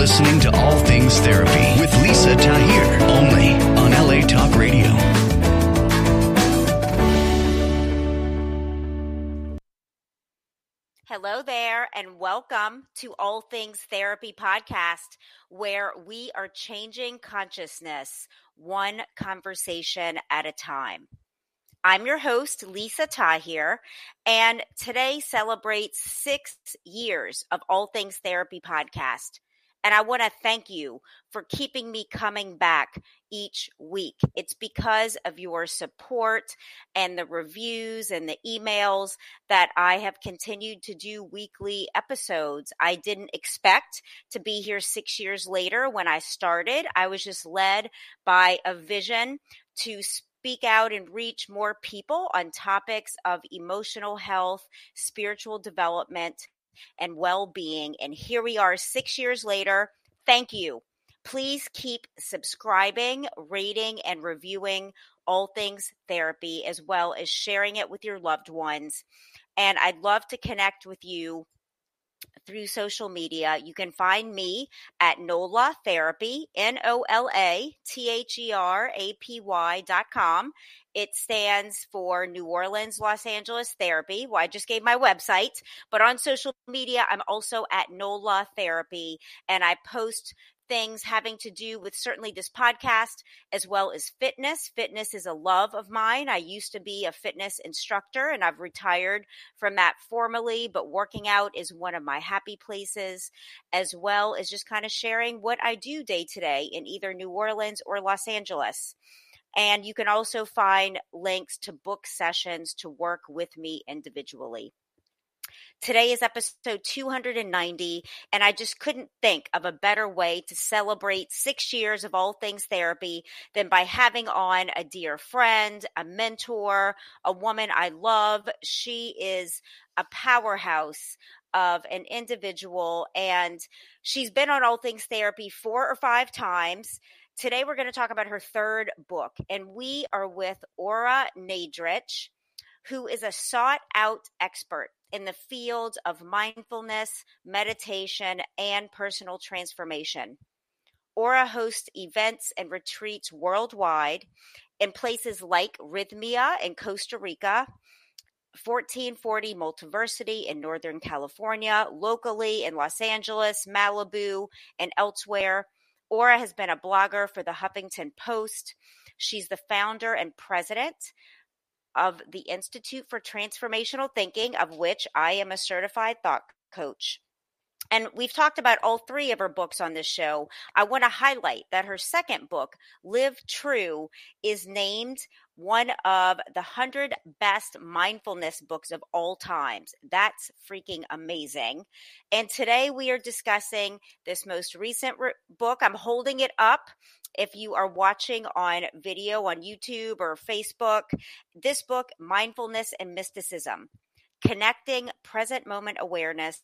Listening to All Things Therapy with Lisa Tahir, only on LA Talk Radio. Hello there, and welcome to All Things Therapy podcast, where we are changing consciousness one conversation at a time. I'm your host, Lisa Tahir, and today celebrates six years of All Things Therapy podcast. And I want to thank you for keeping me coming back each week. It's because of your support and the reviews and the emails that I have continued to do weekly episodes. I didn't expect to be here six years later when I started. I was just led by a vision to speak out and reach more people on topics of emotional health, spiritual development, and well being. And here we are six years later. Thank you. Please keep subscribing, rating, and reviewing all things therapy, as well as sharing it with your loved ones. And I'd love to connect with you through social media. You can find me at NOLA Therapy, N O L A T H E R A P Y dot com. It stands for New Orleans, Los Angeles Therapy. Well, I just gave my website, but on social media, I'm also at NOLA Therapy, and I post things having to do with certainly this podcast as well as fitness. Fitness is a love of mine. I used to be a fitness instructor and I've retired from that formally, but working out is one of my happy places, as well as just kind of sharing what I do day to day in either New Orleans or Los Angeles. And you can also find links to book sessions to work with me individually. Today is episode 290, and I just couldn't think of a better way to celebrate six years of all things therapy than by having on a dear friend, a mentor, a woman I love. She is a powerhouse of an individual, and she's been on all things therapy four or five times. Today, we're going to talk about her third book, and we are with Ora Nadrich, who is a sought out expert in the fields of mindfulness, meditation, and personal transformation. Ora hosts events and retreats worldwide in places like Rhythmia in Costa Rica, 1440 Multiversity in Northern California, locally in Los Angeles, Malibu, and elsewhere. Ora has been a blogger for the Huffington Post. She's the founder and president of the Institute for Transformational Thinking, of which I am a certified thought coach. And we've talked about all three of her books on this show. I want to highlight that her second book, Live True, is named one of the 100 best mindfulness books of all times. That's freaking amazing. And today we are discussing this most recent re- book. I'm holding it up if you are watching on video on YouTube or Facebook, this book, Mindfulness and Mysticism Connecting Present Moment Awareness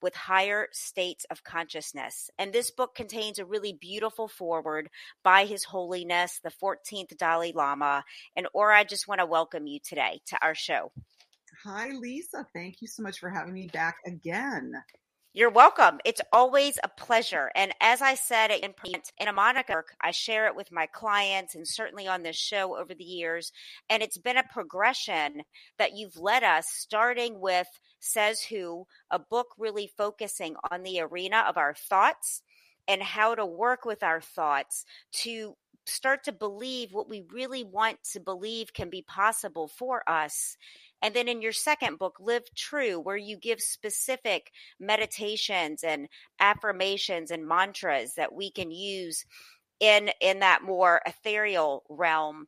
with Higher States of Consciousness. And this book contains a really beautiful foreword by His Holiness, the 14th Dalai Lama. And Ora, I just want to welcome you today to our show. Hi, Lisa. Thank you so much for having me back again. You're welcome. It's always a pleasure. And as I said in in a moniker, I share it with my clients and certainly on this show over the years. And it's been a progression that you've led us, starting with Says Who, a book really focusing on the arena of our thoughts and how to work with our thoughts to start to believe what we really want to believe can be possible for us and then in your second book, Live True, where you give specific meditations and affirmations and mantras that we can use in in that more ethereal realm.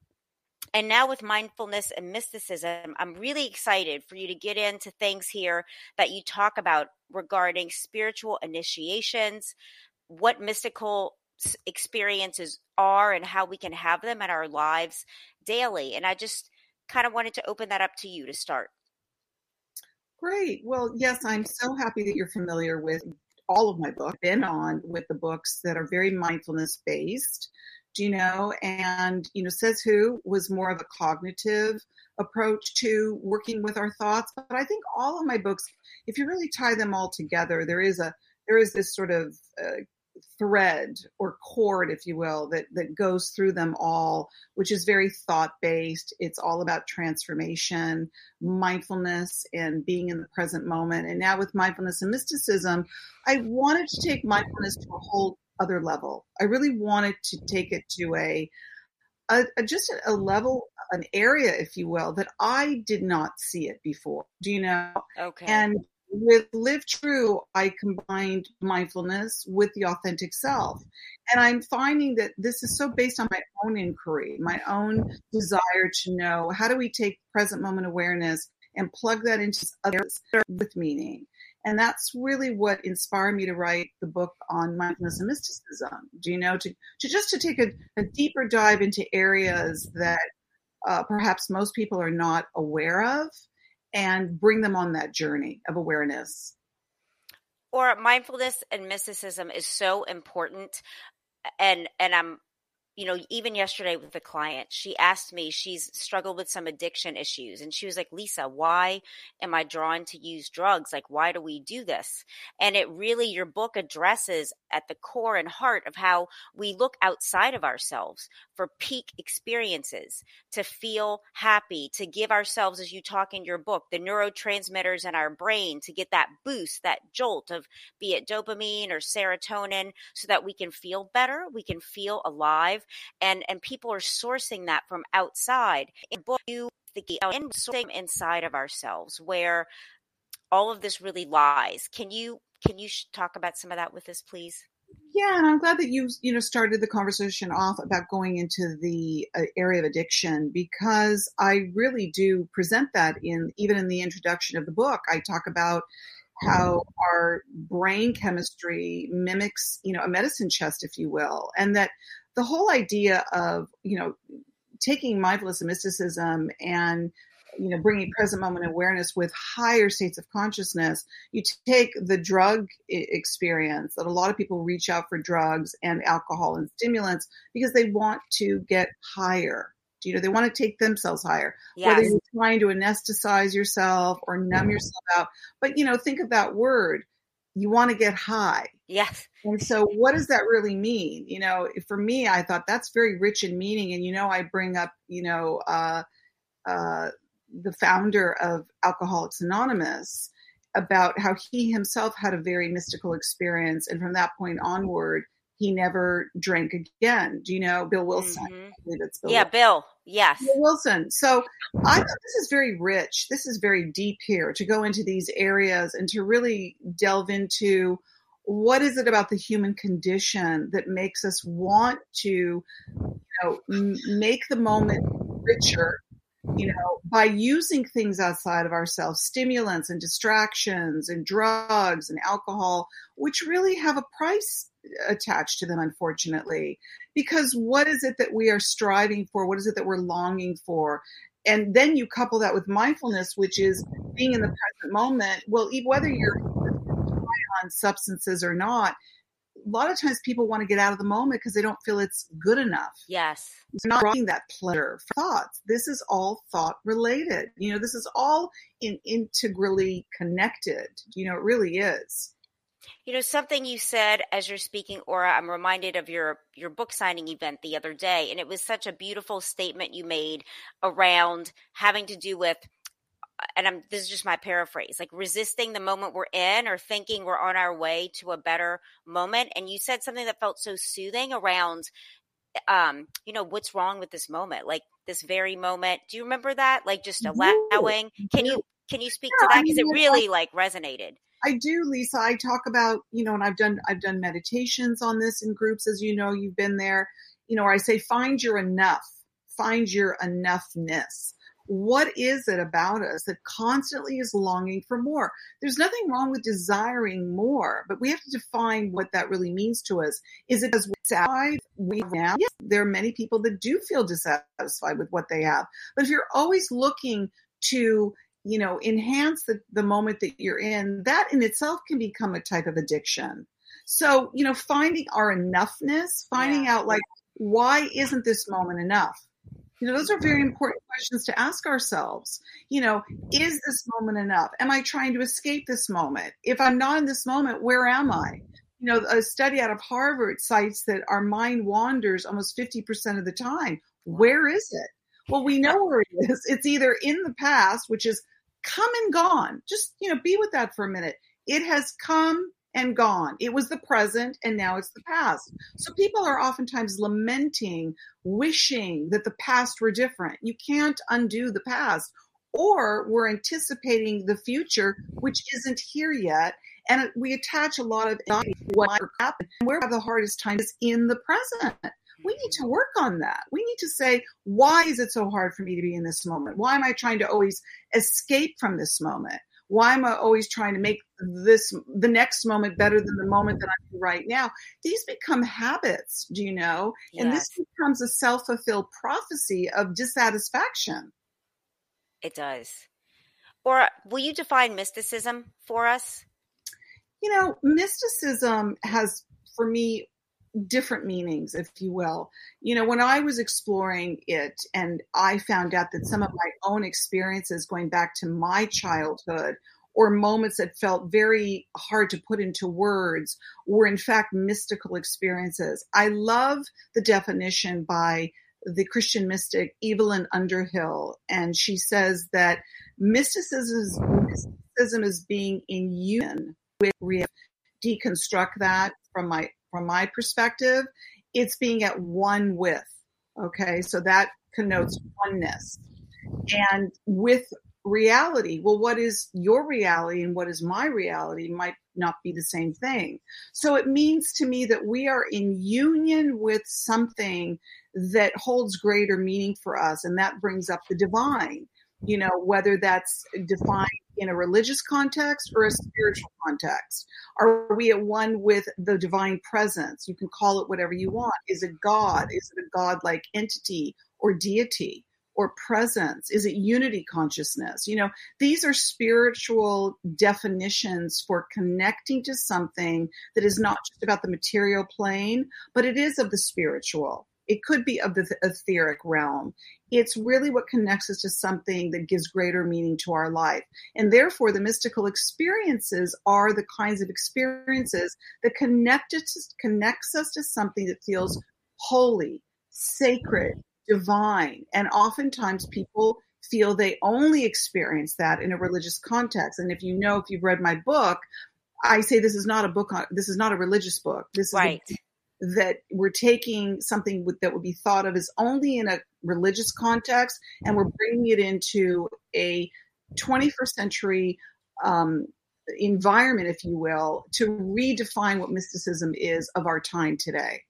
And now with mindfulness and mysticism, I'm really excited for you to get into things here that you talk about regarding spiritual initiations, what mystical experiences are and how we can have them in our lives daily. And I just kind of wanted to open that up to you to start. Great. Well, yes, I'm so happy that you're familiar with all of my books. Been on with the books that are very mindfulness based. Do you know? And you know, says who was more of a cognitive approach to working with our thoughts. But I think all of my books, if you really tie them all together, there is a there is this sort of uh, thread or cord, if you will, that, that goes through them all, which is very thought based. It's all about transformation, mindfulness, and being in the present moment. And now with mindfulness and mysticism, I wanted to take mindfulness to a whole other level. I really wanted to take it to a, a, a just a level, an area, if you will, that I did not see it before. Do you know? Okay. And with Live True, I combined mindfulness with the authentic self. And I'm finding that this is so based on my own inquiry, my own desire to know how do we take present moment awareness and plug that into others with meaning. And that's really what inspired me to write the book on mindfulness and mysticism. Do you know, to, to just to take a, a deeper dive into areas that uh, perhaps most people are not aware of and bring them on that journey of awareness. Or mindfulness and mysticism is so important and and I'm you know, even yesterday with a client, she asked me, she's struggled with some addiction issues. And she was like, Lisa, why am I drawn to use drugs? Like, why do we do this? And it really, your book addresses at the core and heart of how we look outside of ourselves for peak experiences, to feel happy, to give ourselves, as you talk in your book, the neurotransmitters in our brain to get that boost, that jolt of be it dopamine or serotonin, so that we can feel better, we can feel alive and and people are sourcing that from outside. Book, you the sourcing inside of ourselves where all of this really lies. Can you can you talk about some of that with us, please? Yeah, and I'm glad that you you know started the conversation off about going into the uh, area of addiction because I really do present that in even in the introduction of the book. I talk about how our brain chemistry mimics you know a medicine chest, if you will, and that the whole idea of you know taking mindfulness and mysticism and you know bringing present moment awareness with higher states of consciousness you take the drug experience that a lot of people reach out for drugs and alcohol and stimulants because they want to get higher you know they want to take themselves higher yes. whether you're trying to anesthetize yourself or numb yourself out but you know think of that word you want to get high. Yes. And so, what does that really mean? You know, for me, I thought that's very rich in meaning. And, you know, I bring up, you know, uh, uh, the founder of Alcoholics Anonymous about how he himself had a very mystical experience. And from that point onward, he never drank again. Do you know Bill Wilson? Mm-hmm. Bill yeah, Bill. Yes. Bill Wilson. So I thought this is very rich. This is very deep here to go into these areas and to really delve into what is it about the human condition that makes us want to you know m- make the moment richer you mm-hmm. know, by using things outside of ourselves, stimulants and distractions and drugs and alcohol, which really have a price attached to them, unfortunately. Because what is it that we are striving for? What is it that we're longing for? And then you couple that with mindfulness, which is being in the present moment. Well, whether you're on substances or not, a lot of times people want to get out of the moment because they don't feel it's good enough. Yes. It's not getting that pleasure thoughts. This is all thought related. You know, this is all in, integrally connected. You know, it really is. You know, something you said as you're speaking, Ora, I'm reminded of your your book signing event the other day, and it was such a beautiful statement you made around having to do with and I'm this is just my paraphrase, like resisting the moment we're in or thinking we're on our way to a better moment. And you said something that felt so soothing around um, you know, what's wrong with this moment? Like this very moment. Do you remember that? Like just allowing. Can you can you speak yeah, to that? Because I mean, it really like resonated. I do, Lisa. I talk about, you know, and I've done I've done meditations on this in groups, as you know, you've been there. You know, where I say find your enough, find your enoughness. What is it about us that constantly is longing for more? There's nothing wrong with desiring more, but we have to define what that really means to us. Is it as satisfied we have now? Yes, there are many people that do feel dissatisfied with what they have. But if you're always looking to you know enhance the, the moment that you're in that in itself can become a type of addiction so you know finding our enoughness finding yeah. out like why isn't this moment enough you know those are very important questions to ask ourselves you know is this moment enough am i trying to escape this moment if i'm not in this moment where am i you know a study out of harvard cites that our mind wanders almost 50% of the time where is it well, we know where it is. It's either in the past, which is come and gone. Just, you know, be with that for a minute. It has come and gone. It was the present and now it's the past. So people are oftentimes lamenting, wishing that the past were different. You can't undo the past. Or we're anticipating the future, which isn't here yet. And we attach a lot of what happened. Where we have the hardest time is in the present we need to work on that. We need to say, why is it so hard for me to be in this moment? Why am I trying to always escape from this moment? Why am I always trying to make this the next moment better than the moment that I'm right now? These become habits, do you know? Yes. And this becomes a self fulfilled prophecy of dissatisfaction. It does. Or will you define mysticism for us? You know, mysticism has, for me, different meanings, if you will. You know, when I was exploring it and I found out that some of my own experiences going back to my childhood or moments that felt very hard to put into words were in fact mystical experiences. I love the definition by the Christian mystic Evelyn Underhill, and she says that mysticism is, mysticism is being in union with reality. Deconstruct that from my from my perspective, it's being at one with. Okay, so that connotes oneness. And with reality, well, what is your reality and what is my reality might not be the same thing. So it means to me that we are in union with something that holds greater meaning for us, and that brings up the divine you know, whether that's defined in a religious context or a spiritual context. Are we at one with the divine presence? You can call it whatever you want. Is it God? Is it a God like entity or deity? Or presence? Is it unity consciousness? You know, these are spiritual definitions for connecting to something that is not just about the material plane, but it is of the spiritual. It could be of the etheric realm. It's really what connects us to something that gives greater meaning to our life. And therefore, the mystical experiences are the kinds of experiences that connect us, connects us to something that feels holy, sacred, divine. And oftentimes people feel they only experience that in a religious context. And if you know, if you've read my book, I say this is not a book on, this is not a religious book. This is right. a that we're taking something that would be thought of as only in a religious context and we're bringing it into a 21st century um, environment, if you will, to redefine what mysticism is of our time today.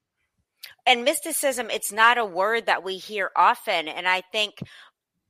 And mysticism, it's not a word that we hear often. And I think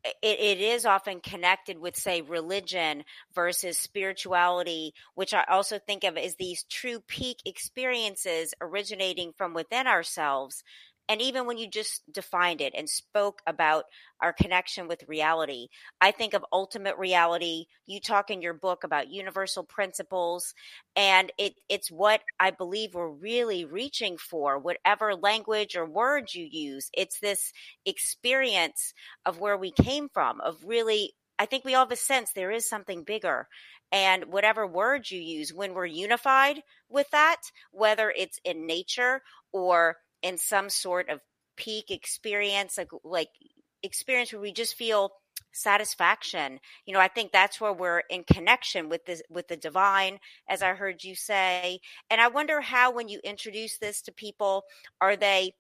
it, it is often connected with say religion versus spirituality which i also think of as these true peak experiences originating from within ourselves and even when you just defined it and spoke about our connection with reality, I think of ultimate reality. You talk in your book about universal principles, and it, it's what I believe we're really reaching for, whatever language or words you use. It's this experience of where we came from, of really I think we all have a sense there is something bigger. And whatever words you use, when we're unified with that, whether it's in nature or in some sort of peak experience, like, like experience where we just feel satisfaction. You know i think that's where we're in connection with this with the divine as i heard you say. And i wonder how when you introduce this to people are they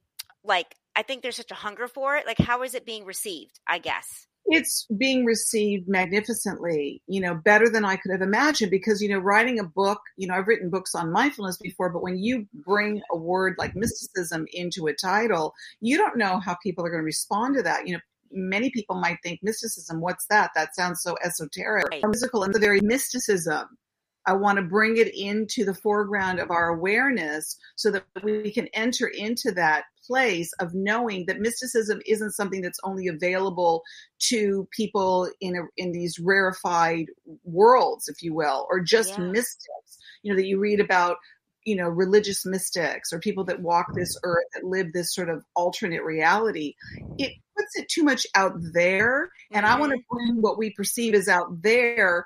like i think there's such a hunger for it. Like how is it being received i guess it's being received magnificently, you know, better than I could have imagined because, you know, writing a book, you know, I've written books on mindfulness before, but when you bring a word like mysticism into a title, you don't know how people are going to respond to that. You know, many people might think mysticism, what's that? That sounds so esoteric right. or mystical. And the very mysticism I want to bring it into the foreground of our awareness so that we can enter into that place of knowing that mysticism isn't something that's only available to people in a, in these rarefied worlds, if you will, or just yeah. mystics. You know that you read about you know religious mystics or people that walk this earth that live this sort of alternate reality it puts it too much out there and mm-hmm. i want to bring what we perceive as out there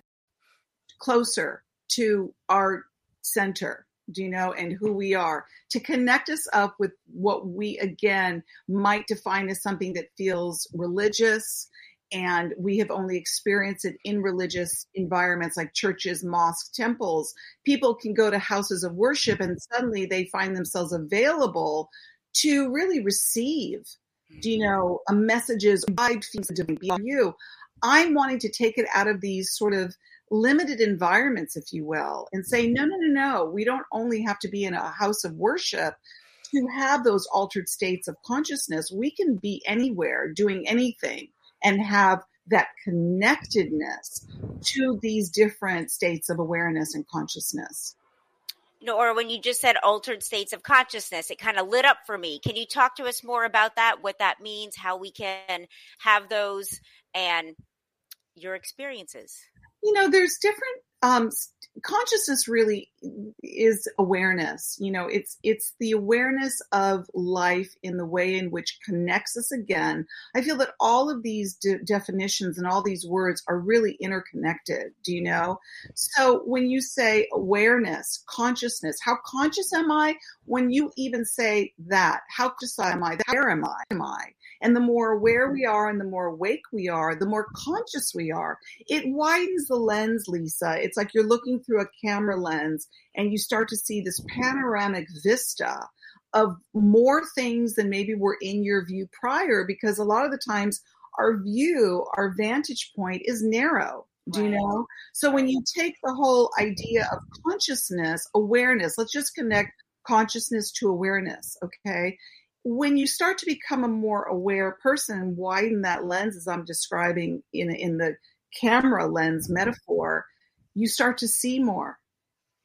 closer to our center do you know and who we are. To connect us up with what we again might define as something that feels religious and we have only experienced it in religious environments like churches mosques temples. People can go to houses of worship and suddenly they find themselves available to really receive do you know a messages wide things beyond you i'm wanting to take it out of these sort of limited environments, if you will, and say, mm-hmm. no, no, no, no, we don't only have to be in a house of worship to have those altered states of consciousness. We can be anywhere doing anything and have that connectedness to these different states of awareness and consciousness. Know, or when you just said altered states of consciousness, it kind of lit up for me. Can you talk to us more about that? What that means, how we can have those, and your experiences? You know, there's different um, consciousness really is awareness you know it's it's the awareness of life in the way in which connects us again. I feel that all of these de- definitions and all these words are really interconnected do you know? So when you say awareness consciousness how conscious am i when you even say that? How conscious am i? Where am i? Am i? And the more aware we are and the more awake we are, the more conscious we are. It widens the lens, Lisa. It's like you're looking through a camera lens and you start to see this panoramic vista of more things than maybe were in your view prior because a lot of the times our view, our vantage point is narrow. Do you know? So when you take the whole idea of consciousness, awareness, let's just connect consciousness to awareness, okay? when you start to become a more aware person, widen that lens as I'm describing in in the camera lens metaphor, you start to see more.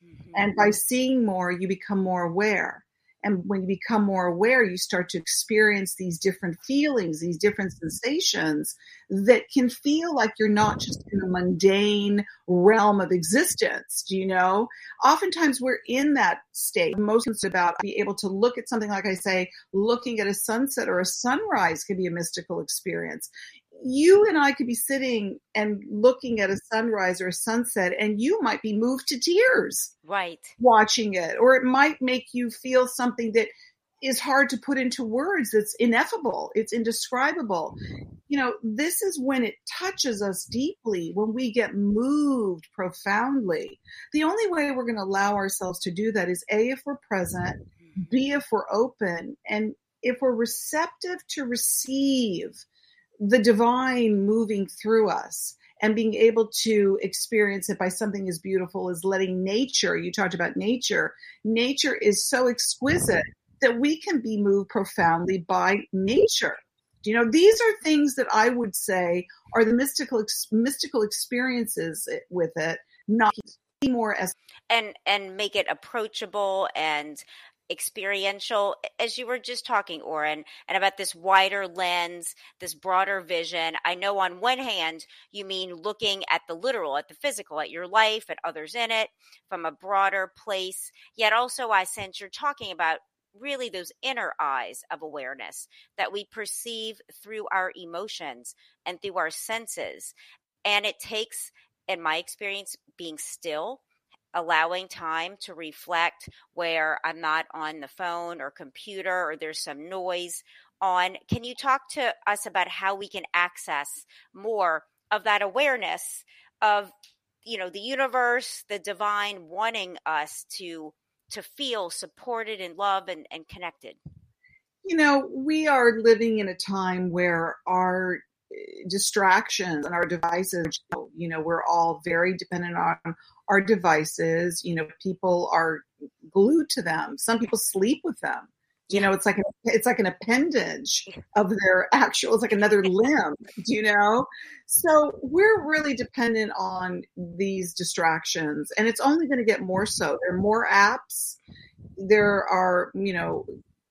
Mm-hmm. And by seeing more, you become more aware. And when you become more aware, you start to experience these different feelings, these different sensations that can feel like you're not just in a mundane realm of existence. Do you know? Oftentimes we're in that state. Most it's about be able to look at something like I say, looking at a sunset or a sunrise can be a mystical experience you and I could be sitting and looking at a sunrise or a sunset, and you might be moved to tears. Right. Watching it. Or it might make you feel something that is hard to put into words. It's ineffable. It's indescribable. you know, this is when it touches us deeply, when we get moved profoundly. The only way we're going to allow ourselves to do that is A, if we're present, mm-hmm. B, if we're open, and if we're receptive to receive the divine moving through us and being able to experience it by something as beautiful as letting nature, you talked about nature, nature is so exquisite that we can be moved profoundly by nature. You know, these are things that I would say are the mystical mystical experiences with it, not more as and and make it approachable and experiential as you were just talking Oren and about this wider lens this broader vision I know on one hand you mean looking at the literal at the physical at your life at others in it from a broader place yet also I sense you're talking about really those inner eyes of awareness that we perceive through our emotions and through our senses. And it takes in my experience being still allowing time to reflect where I'm not on the phone or computer or there's some noise on. Can you talk to us about how we can access more of that awareness of you know the universe, the divine wanting us to to feel supported and loved and, and connected? You know, we are living in a time where our distractions and our devices you know we're all very dependent on our devices. You know people are glued to them. Some people sleep with them. You know it's like an, it's like an appendage of their actual it's like another limb do you know? So we're really dependent on these distractions and it's only going to get more so. There are more apps. There are you know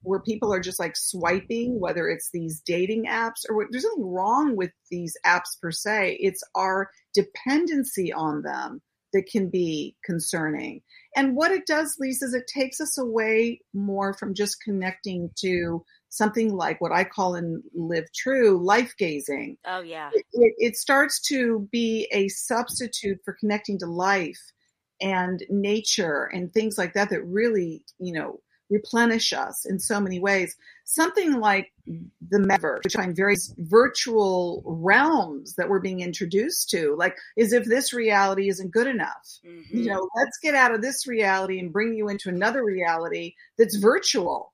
where people are just like swiping, whether it's these dating apps or what, there's nothing wrong with these apps per se. It's our dependency on them that can be concerning. And what it does, Lisa, is it takes us away more from just connecting to something like what I call in Live True life gazing. Oh, yeah. It, it, it starts to be a substitute for connecting to life and nature and things like that that really, you know, replenish us in so many ways. Something like the metaverse, which I find very virtual realms that we're being introduced to, like is if this reality isn't good enough. Mm-hmm. You know, let's get out of this reality and bring you into another reality that's virtual.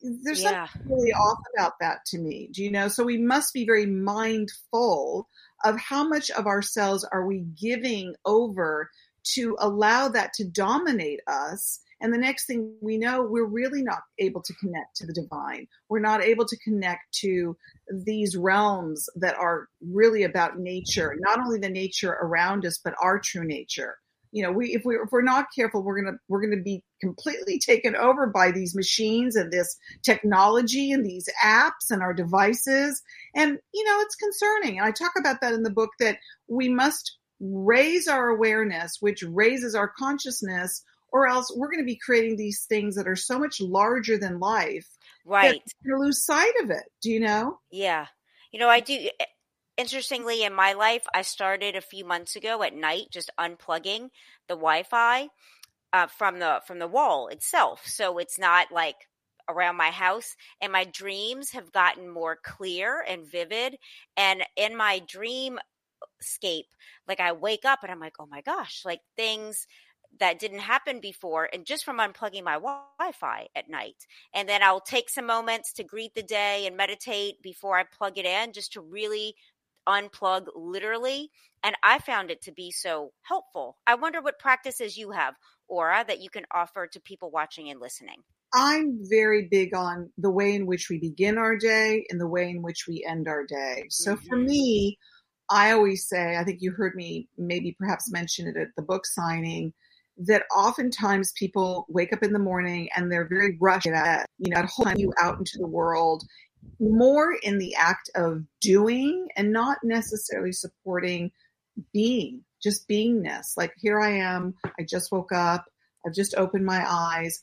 There's yeah. something really off about that to me. Do you know? So we must be very mindful of how much of ourselves are we giving over to allow that to dominate us and the next thing we know, we're really not able to connect to the divine. We're not able to connect to these realms that are really about nature, not only the nature around us, but our true nature. You know, we if we if we're not careful, we're gonna we're gonna be completely taken over by these machines and this technology and these apps and our devices. And you know, it's concerning. And I talk about that in the book that we must raise our awareness, which raises our consciousness or else we're going to be creating these things that are so much larger than life. Right. You lose sight of it. Do you know? Yeah. You know, I do. Eh, interestingly, in my life, I started a few months ago at night just unplugging the Wi-Fi uh, from the from the wall itself, so it's not like around my house and my dreams have gotten more clear and vivid and in my dream scape like i wake up and i'm like oh my gosh like things that didn't happen before and just from unplugging my wi-fi at night. And then i'll take some moments to greet the day and meditate before i plug it in just to really unplug literally and i found it to be so helpful. I wonder what practices you have Ora that you can offer to people watching and listening. I'm very big on the way in which we begin our day and the way in which we end our day. So mm-hmm. for me i always say i think you heard me maybe perhaps mention it at the book signing that oftentimes people wake up in the morning and they're very rushed at, you know, at holding you out into the world more in the act of doing and not necessarily supporting being, just beingness. Like here I am, I just woke up, I've just opened my eyes.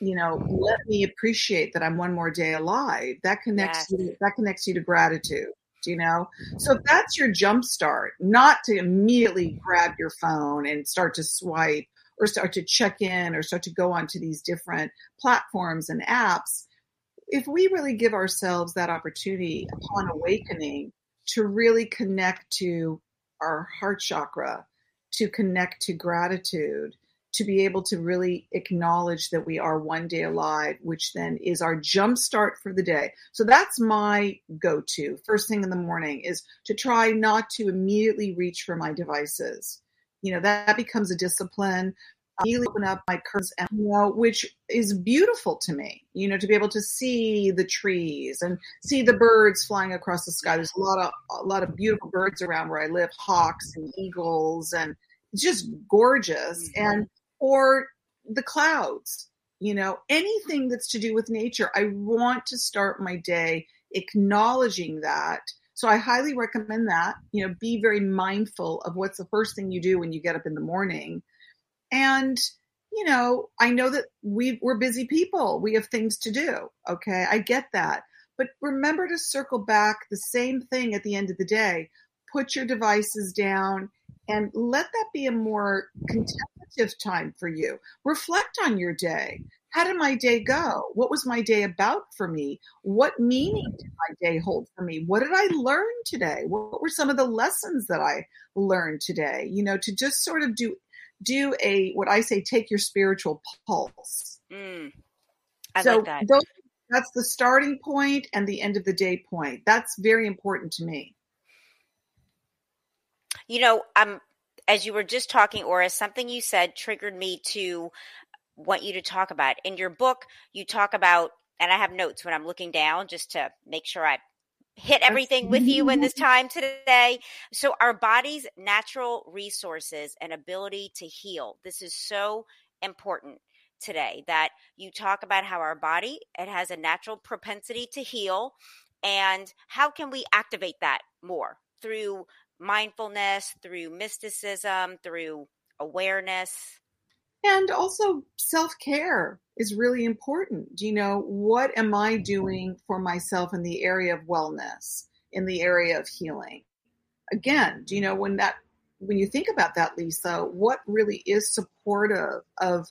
You know, let me appreciate that I'm one more day alive. That connects yes. you. That connects you to gratitude you know so that's your jump start not to immediately grab your phone and start to swipe or start to check in or start to go onto these different platforms and apps if we really give ourselves that opportunity upon awakening to really connect to our heart chakra, to connect to gratitude, to be able to really acknowledge that we are one day alive, which then is our jump start for the day. So that's my go to first thing in the morning is to try not to immediately reach for my devices. You know, that becomes a discipline. Immediately open up my curtains and you know, which is beautiful to me you know to be able to see the trees and see the birds flying across the sky. There's a lot of a lot of beautiful birds around where i live hawks and eagles and it's just gorgeous. Mm-hmm. and or the clouds you know anything that's to do with nature. I want to start my day acknowledging that so i highly recommend that you know be very mindful of what's the first thing you do when you get up in the morning and, you know, I know that we, we're busy people. We have things to do. Okay. I get that. But remember to circle back the same thing at the end of the day. Put your devices down and let that be a more contemplative time for you. Reflect on your day. How did my day go? What was my day about for me? What meaning did my day hold for me? What did I learn today? What were some of the lessons that I learned today? You know, to just sort of do do a what I say take your spiritual pulse. Mm, I so like that. Those, that's the starting point and the end of the day point. That's very important to me. You know, um, as you were just talking, Ora, something you said triggered me to want you to talk about. In your book, you talk about, and I have notes when I'm looking down just to make sure I hit everything with you in this time today. So, our body's natural resources and ability to heal. This is so important today that you talk about how our body it has a natural propensity to heal and how can we activate that more through mindfulness through mysticism through awareness and also self care is really important. Do you know, what am I doing for myself in the area of wellness, in the area of healing? Again, do you know when that when you think about that, Lisa, what really is supportive of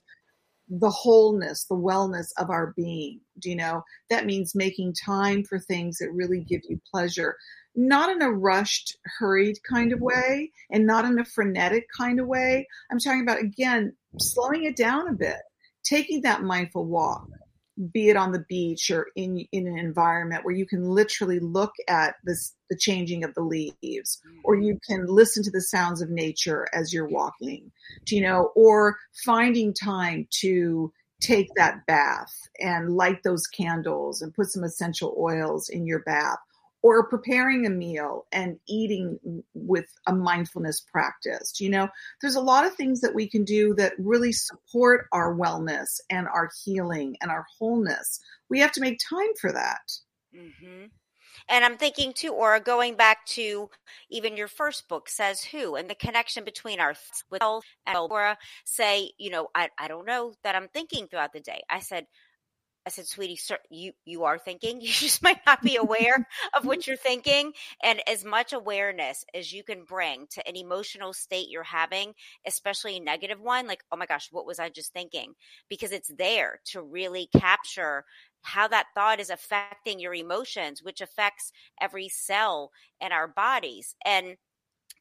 the wholeness, the wellness of our being? Do you know that means making time for things that really give you pleasure? Not in a rushed, hurried kind of way and not in a frenetic kind of way. I'm talking about, again, slowing it down a bit, taking that mindful walk, be it on the beach or in, in an environment where you can literally look at this, the changing of the leaves, or you can listen to the sounds of nature as you're walking, you know, or finding time to take that bath and light those candles and put some essential oils in your bath or preparing a meal and eating with a mindfulness practice. You know, there's a lot of things that we can do that really support our wellness and our healing and our wholeness. We have to make time for that. Mm-hmm. And I'm thinking too, or going back to even your first book, Says Who, and the connection between our with health and Laura say, you know, I, I don't know that I'm thinking throughout the day. I said, I said, sweetie, sir, you, you are thinking. You just might not be aware of what you're thinking. And as much awareness as you can bring to an emotional state you're having, especially a negative one, like, oh my gosh, what was I just thinking? Because it's there to really capture how that thought is affecting your emotions, which affects every cell in our bodies. And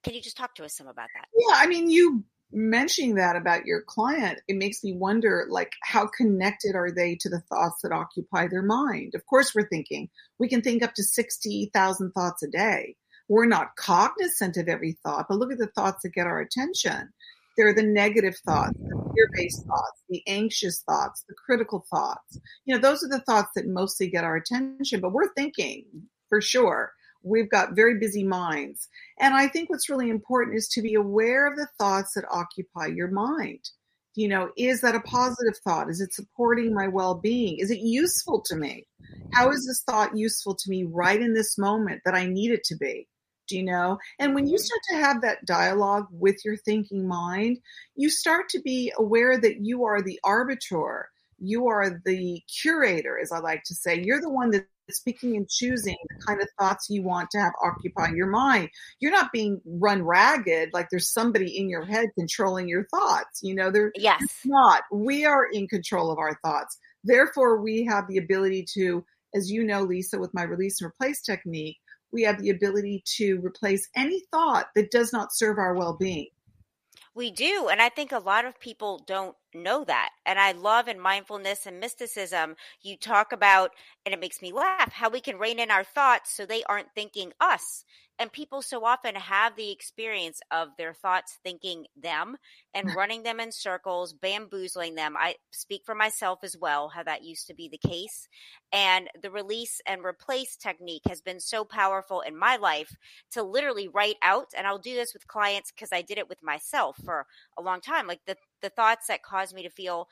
can you just talk to us some about that? Yeah, I mean, you mentioning that about your client, it makes me wonder like how connected are they to the thoughts that occupy their mind? Of course we're thinking. We can think up to 60,000 thoughts a day. We're not cognizant of every thought, but look at the thoughts that get our attention. They're the negative thoughts, the fear-based thoughts, the anxious thoughts, the critical thoughts. You know, those are the thoughts that mostly get our attention, but we're thinking for sure we've got very busy minds. And I think what's really important is to be aware of the thoughts that occupy your mind. You know, is that a positive thought? Is it supporting my well being? Is it useful to me? How is this thought useful to me right in this moment that I need it to be? Do you know? And when you start to have that dialogue with your thinking mind, you start to be aware that you are the arbiter you are the curator, as I like to say. You're the one that's picking and choosing the kind of thoughts you want to have occupy your mind. You're not being run ragged like there's somebody in your head controlling your thoughts. You know, they're yes. not. We are in control of our thoughts. Therefore, we have the ability to as you know, Lisa, with my release and replace technique, we have the ability to replace any thought that does not serve our well being. We do. And I think a lot of people don't know that. And I love in mindfulness and mysticism, you talk about, and it makes me laugh, how we can rein in our thoughts so they aren't thinking us. And people so often have the experience of their thoughts thinking them and running them in circles, bamboozling them. I speak for myself as well, how that used to be the case. And the release and replace technique has been so powerful in my life to literally write out. And I'll do this with clients because I did it with myself for a long time. Like the, the thoughts that cause me to feel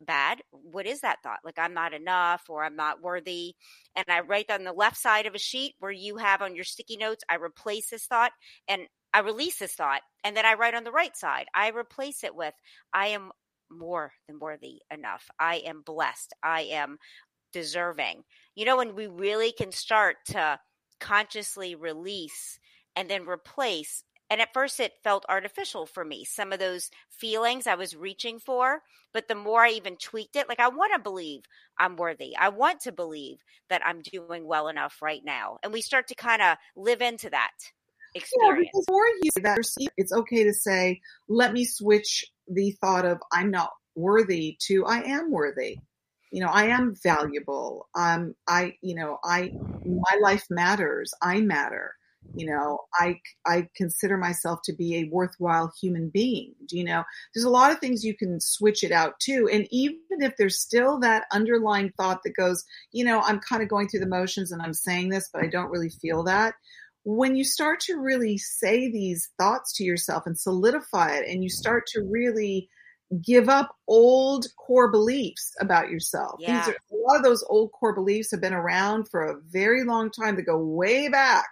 bad what is that thought? Like i'm not enough or i'm not worthy and i write on the left side of a sheet where you have on your sticky notes i replace this thought and i release this thought and then i write on the right side i replace it with i am more than worthy enough. I am blessed. I am deserving. You know when we really can start to consciously release and then replace and at first, it felt artificial for me. Some of those feelings I was reaching for. But the more I even tweaked it, like I want to believe I'm worthy. I want to believe that I'm doing well enough right now. And we start to kind of live into that experience. Yeah, before you that, it's okay to say, let me switch the thought of I'm not worthy to I am worthy. You know, I am valuable. Um, I, you know, I, my life matters. I matter you know i i consider myself to be a worthwhile human being you know there's a lot of things you can switch it out to and even if there's still that underlying thought that goes you know i'm kind of going through the motions and i'm saying this but i don't really feel that when you start to really say these thoughts to yourself and solidify it and you start to really give up old core beliefs about yourself. Yeah. These are a lot of those old core beliefs have been around for a very long time to go way back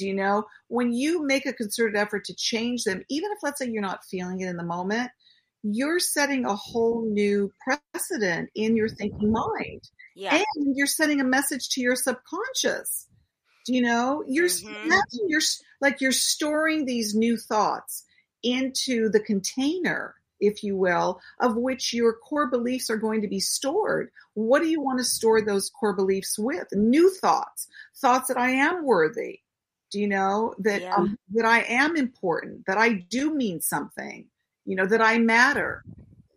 do you know when you make a concerted effort to change them, even if let's say you're not feeling it in the moment, you're setting a whole new precedent in your thinking mind. Yeah. And you're sending a message to your subconscious. Do you know? You're Mhm. imagine you're like you're storing these new thoughts into the container, if you will, of which your core beliefs are going to be stored. What do you want to store those core beliefs with? New thoughts, thoughts that I am worthy, do you know that Yeah. um, that I am important, that I do mean something, you know, that I matter?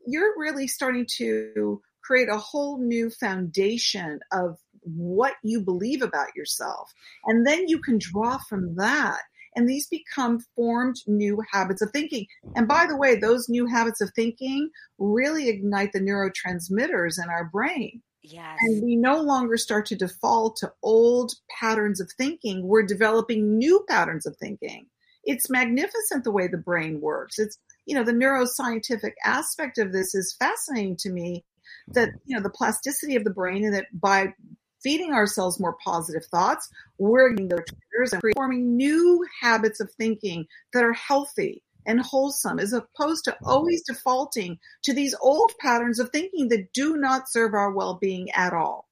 You're really starting to create a whole new foundation of what you believe about yourself, and then you can draw from that. And these become formed new habits of thinking. And by the way, those new habits of thinking really ignite the neurotransmitters in our brain Yes. and we no longer start to default to old patterns of thinking. We're developing new patterns of thinking. It's magnificent the way the brain works. It's, you know, the neuroscientific aspect of this is fascinating to me that, mm-hmm. you know, the plasticity of the brain and that by feeding ourselves more positive thoughts, we're getting those triggers and forming new habits of thinking that are healthy and wholesome as opposed to always defaulting to these old patterns of thinking that do not serve our well-being at all.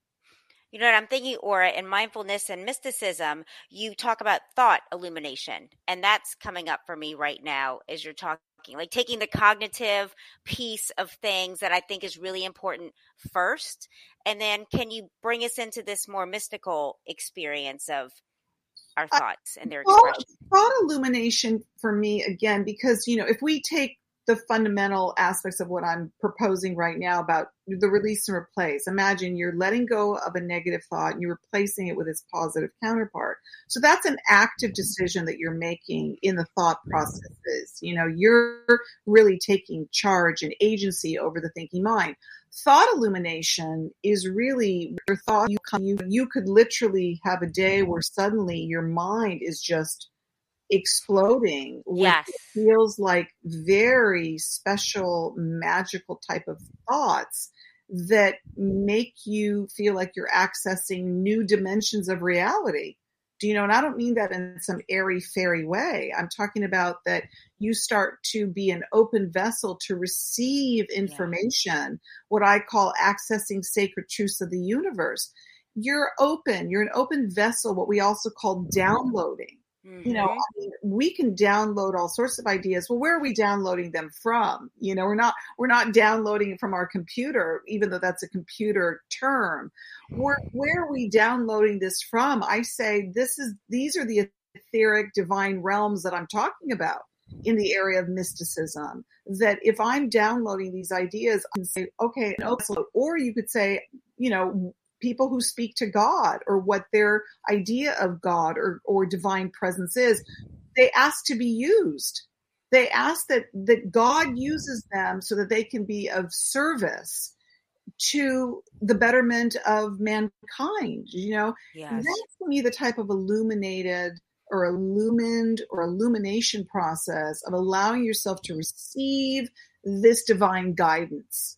You know what I'm thinking, Ora, in mindfulness and mysticism, you talk about thought illumination. And that's coming up for me right now as you're talking, like taking the cognitive piece of things that I think is really important first. And then can you bring us into this more mystical experience of our thoughts and their Thought, expression? thought illumination for me again, because you know, if we take the fundamental aspects of what I'm proposing right now about the release and replace. Imagine you're letting go of a negative thought and you're replacing it with its positive counterpart. So that's an active decision that you're making in the thought processes. You know, you're really taking charge and agency over the thinking mind. Thought illumination is really your thought. You, you, you could literally have a day where suddenly your mind is just exploding with Yes. feels like very special magical type of thoughts that make you feel like you're accessing new dimensions of reality do you know and i don't mean that in some airy fairy way. I'm talking about that you start to be an open vessel to receive information what i call accessing sacred truths of the universe. You're open you're an open vessel what we also call downloading Mm-hmm. You know, mm-hmm. I mean, we can download all sorts of ideas. Well, where are we downloading them from? You know, we're not we're not downloading it from our computer, even though that's a computer term. Where where are we downloading this from? I say this is these are the etheric divine realms that I'm talking about in the area of mysticism. That if I'm downloading these ideas, I can say, okay, or you could say, you know, people who speak to God or what their idea of God or, or divine presence is, they ask to be used. They ask that, that God uses them so that they can be of service to the betterment of mankind. You know, yes. that's for me the type of illuminated or illumined or illumination process of allowing yourself to receive this divine guidance.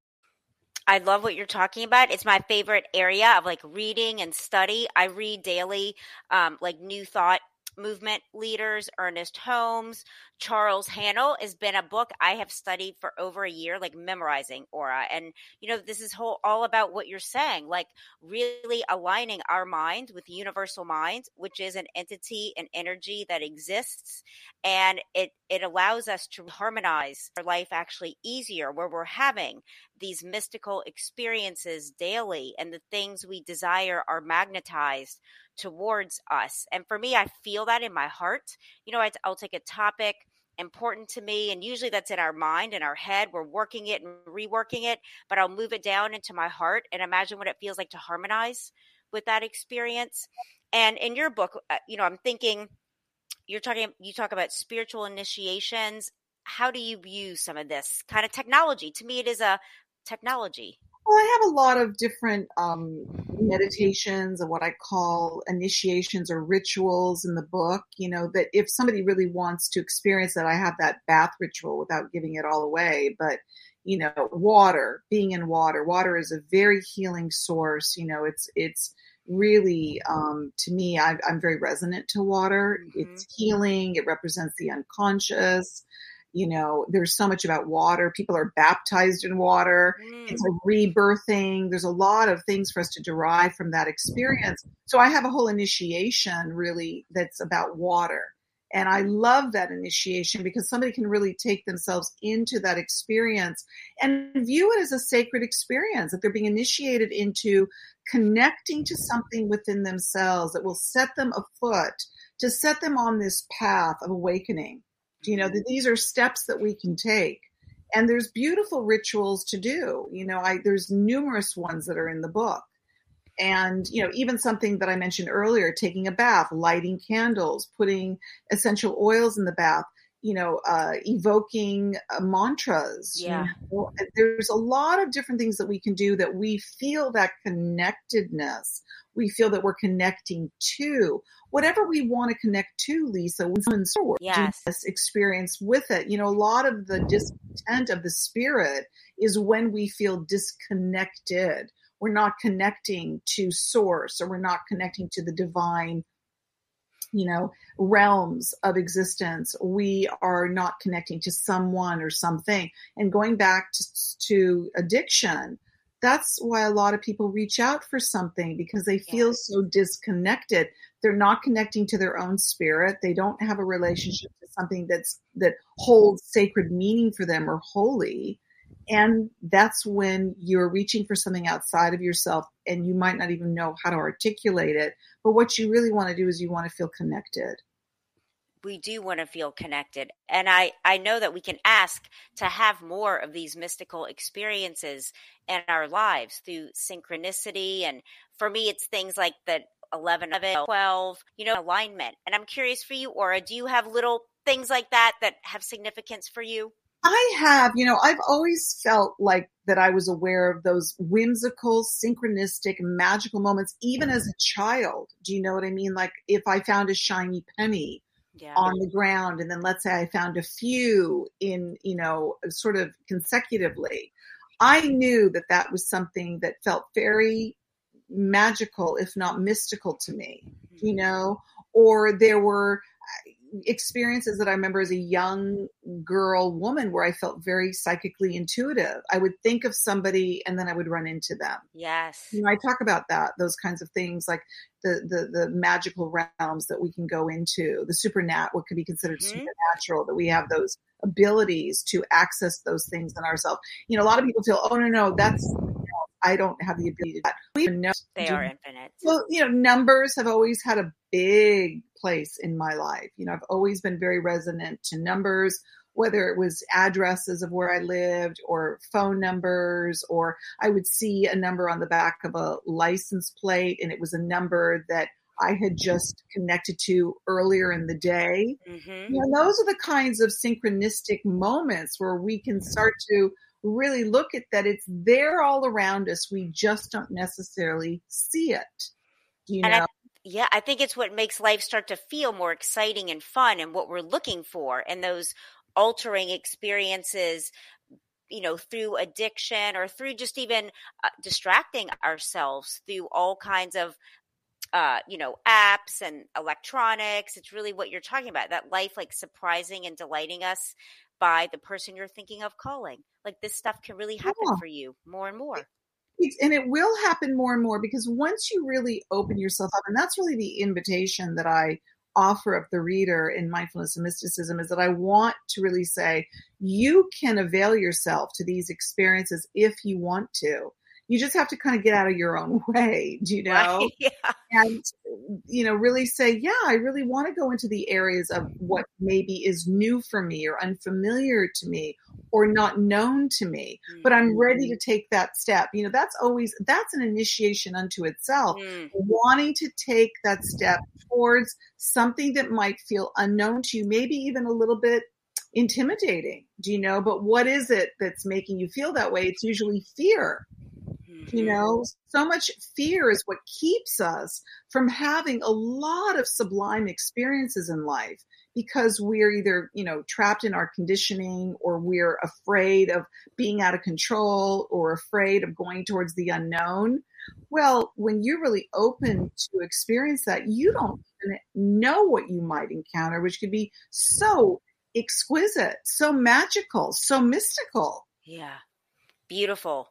I love what you're talking about. It's my favorite area of like reading and study. I read daily, um, like New Thought movement leaders, Ernest Holmes, Charles Haanel has been a book I have studied for over a year, like memorizing Ora. And, you know, this is whole, all about what you're saying, like really aligning our mind with universal mind, which is an entity, an energy that exists. And it, it allows us to harmonize our life actually easier where we're having these mystical experiences daily and the things we desire are magnetized towards us. And for me, I feel that in my heart. You know, I, I'll take a topic important to me and usually that's in our mind and our head we're working it and reworking it but i'll move it down into my heart and imagine what it feels like to harmonize with that experience and in your book uh, you know i'm thinking you're talking you talk about spiritual initiations how do you view some of this kind of technology to me it is a technology well, I have a lot of different um, meditations and what I call initiations or rituals in the book. You know, that if somebody really wants to experience that, I have that bath ritual without giving it all away. But, you know, water, being in water, water is a very healing source. You know, it's, it's, really um, to me I, am very resonant to water mm-hmm. it's healing it represents the unconscious you know there's so much about water. People are baptized in water. Mm. it's a rebirthing. There's a lot of things for us to derive from that experience. So i have a whole initiation really that's about water. And i love that initiation because somebody can really take themselves into that experience and view it as a sacred experience that they're being initiated into connecting to something within themselves that will set them afoot to set them on this path of awakening you know that these are steps that we can take. And there's beautiful rituals to do. You know i there's numerous ones that are in the book. And you know even something that i mentioned earlier taking a bath lighting candles putting essential oils in the bath you know uh, evoking uh, mantras yeah you know? there's a lot of different things that we can do that we feel that connectedness we feel that we're connecting to whatever we want to connect to, Lisa, when someone's yes. this experience with it. You know, a lot of the discontent of the spirit is when we feel disconnected. We're not connecting to source or we're not connecting to the divine you know realms of existence we are not connecting to someone or something. And going back to, to addiction that's why a lot of people reach out for something because they feel yeah. so disconnected. They're not connecting to their own spirit. They don't have a relationship to something that's that holds sacred meaning for them or holy and that's when you're reaching for something outside of yourself and you might not even know how to articulate it but what you really want to do is you want to feel connected. We do want to feel connected. And i i know that we can ask to have more of these mystical experiences in our lives through synchronicity. And for me it's things like the 11 of it 12 you know alignment. And i'm curious for you Ora do you have little things like that that have significance for you I have, you know, I've always felt like that I was aware of those whimsical, synchronistic, magical moments, even as a child. Do you know what I mean? Like if I found a shiny penny yeah. on the ground, and then let's say I found a few in, you know, sort of consecutively, I knew that that was something that felt very magical, if not mystical to me, you mm-hmm. know, or there were experiences that I remember as a young girl woman where I felt very psychically intuitive. I would think of somebody and then I would run into them. Yes. You know, I talk about that, those kinds of things like the the, the magical realms that we can go into, the supernat what could be considered mm-hmm. supernatural, that we have those abilities to access those things in ourselves. You know, a lot of people feel, oh no, no, that's I don't have the ability to. that. We know they are infinite. Well, you know, numbers have always had a big place in my life. You know, I've always been very resonant to numbers, whether it was addresses of where I lived or phone numbers, or I would see a number on the back of a license plate and it was a number that I had just connected to earlier in the day. Mm-hmm. You know, those are the kinds of synchronistic moments where we can start to really look at that it's there all around us. We just don't necessarily see it. You know? yeah, I think it's what makes life start to feel more exciting and fun and what we're looking for and those altering experiences you know through addiction or through just even uh, distracting ourselves through all kinds of uh, you know apps and electronics it's really what you're talking about that life like surprising and delighting us by the person you're thinking of calling. Like this stuff can really happen yeah. for you more and more. And it will happen more and more because once you really open yourself up, and that's really the invitation that I offer of the reader in mindfulness and mysticism is that I want to really say you can avail yourself to these experiences if you want to you just have to kind of get out of your own way, do you know? Right, yeah. And, you know, really say, yeah, I really want to go into the areas of what maybe is new for me or unfamiliar to me or not known to me, mm-hmm. but I'm ready to mm-hmm. take that step. You know, that's always, that's an initiation unto itself. Mm. Wanting to take that step towards something that might feel unknown to you, maybe even a little bit intimidating, do you know? But what is it that's making you feel that way? It's usually fear. You mm-hmm. know, so much fear is what keeps us from having a lot of sublime experiences in life because we're either, you know, trapped in our conditioning or we're afraid of being out of control or afraid of going towards the unknown. Well, when you're really open to experience that, you don't know what you might encounter, which could be so exquisite, so magical, so mystical. Yeah. Beautiful.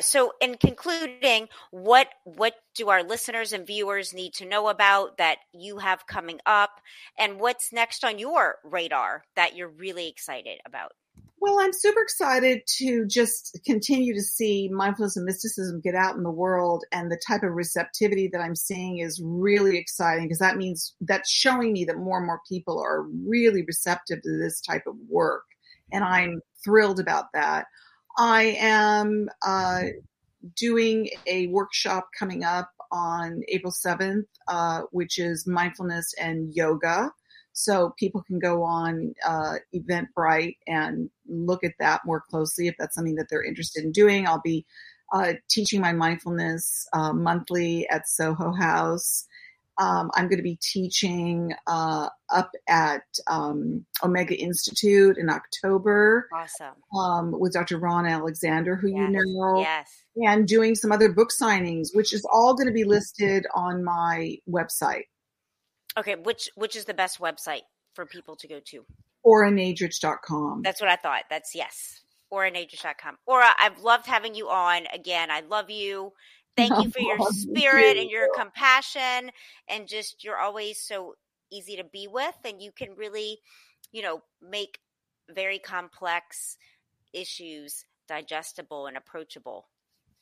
So in concluding, what what do our listeners and viewers need to know about that you have coming up and what's next on your radar that you're really excited about? Well, I'm super excited to just continue to see mindfulness and mysticism get out in the world and the type of receptivity that I'm seeing is really exciting because that means that's showing me that more and more people are really receptive to this type of work. And I'm thrilled about that. I am uh, doing a workshop coming up on April 7th, uh, which is mindfulness and yoga. So people can go on uh, Eventbrite and look at that more closely if that's something that they're interested in doing. I'll be uh, teaching my mindfulness uh, monthly at Soho House. Um, I'm going to be teaching uh, up at um, Omega Institute in October. Awesome. Um, with Dr. Ron Alexander, who yes. you know. Yes. And doing some other book signings, which is all going to be listed on my website. Okay, which which is the best website for people to go to? OraNadrich.com. That's what I thought. That's yes. OraNadrich.com. Ora, I've loved having you on. Again, I love you Thank you for your spirit and your compassion and just you're always so easy to be with and you can really, you know, make very complex issues digestible and approachable.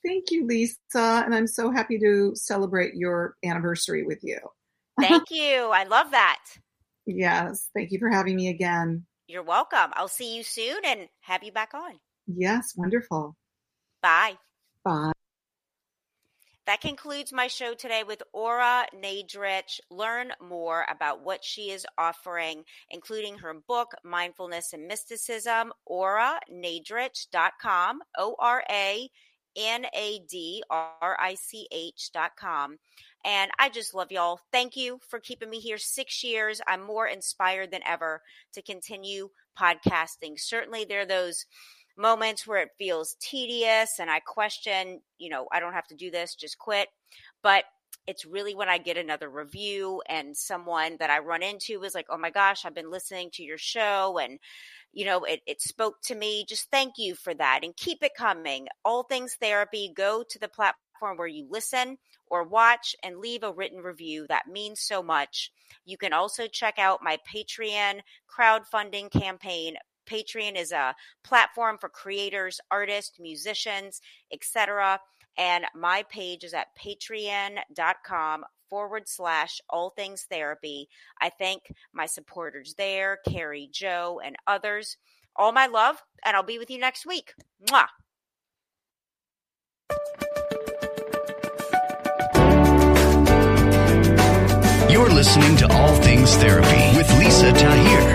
Thank you, Lisa. And I'm so happy to celebrate your anniversary with you. Thank you. I love that. Yes. Thank you for having me again. You're welcome. I'll see you soon and have you back on. Yes. Wonderful. Bye. Bye. That concludes my show today with Ora Nadrich. Learn more about what she is offering, including her book, Mindfulness and Mysticism, oranadrich.com, O R A N A D R I C H.com. And I just love y'all. Thank you for keeping me here six years. I'm more inspired than ever to continue podcasting. Certainly, there are those moments where it feels tedious and I question, you know, I don't have to do this, just quit. But it's really when I get another review and someone that I run into is like, oh my gosh, I've been listening to your show and, you know, it, it spoke to me. Just thank you for that and keep it coming. All Things Therapy, go to the platform where you listen or watch and leave a written review. That means so much. You can also check out my Patreon crowdfunding campaign, Patreon is a platform for creators, artists, musicians, etc. And my page is at patreon.com forward slash all things therapy. I thank my supporters there, Carrie, Joe, and others. All my love, and I'll be with you next week. Mwah. You're listening to All Things Therapy with Lisa Tahir.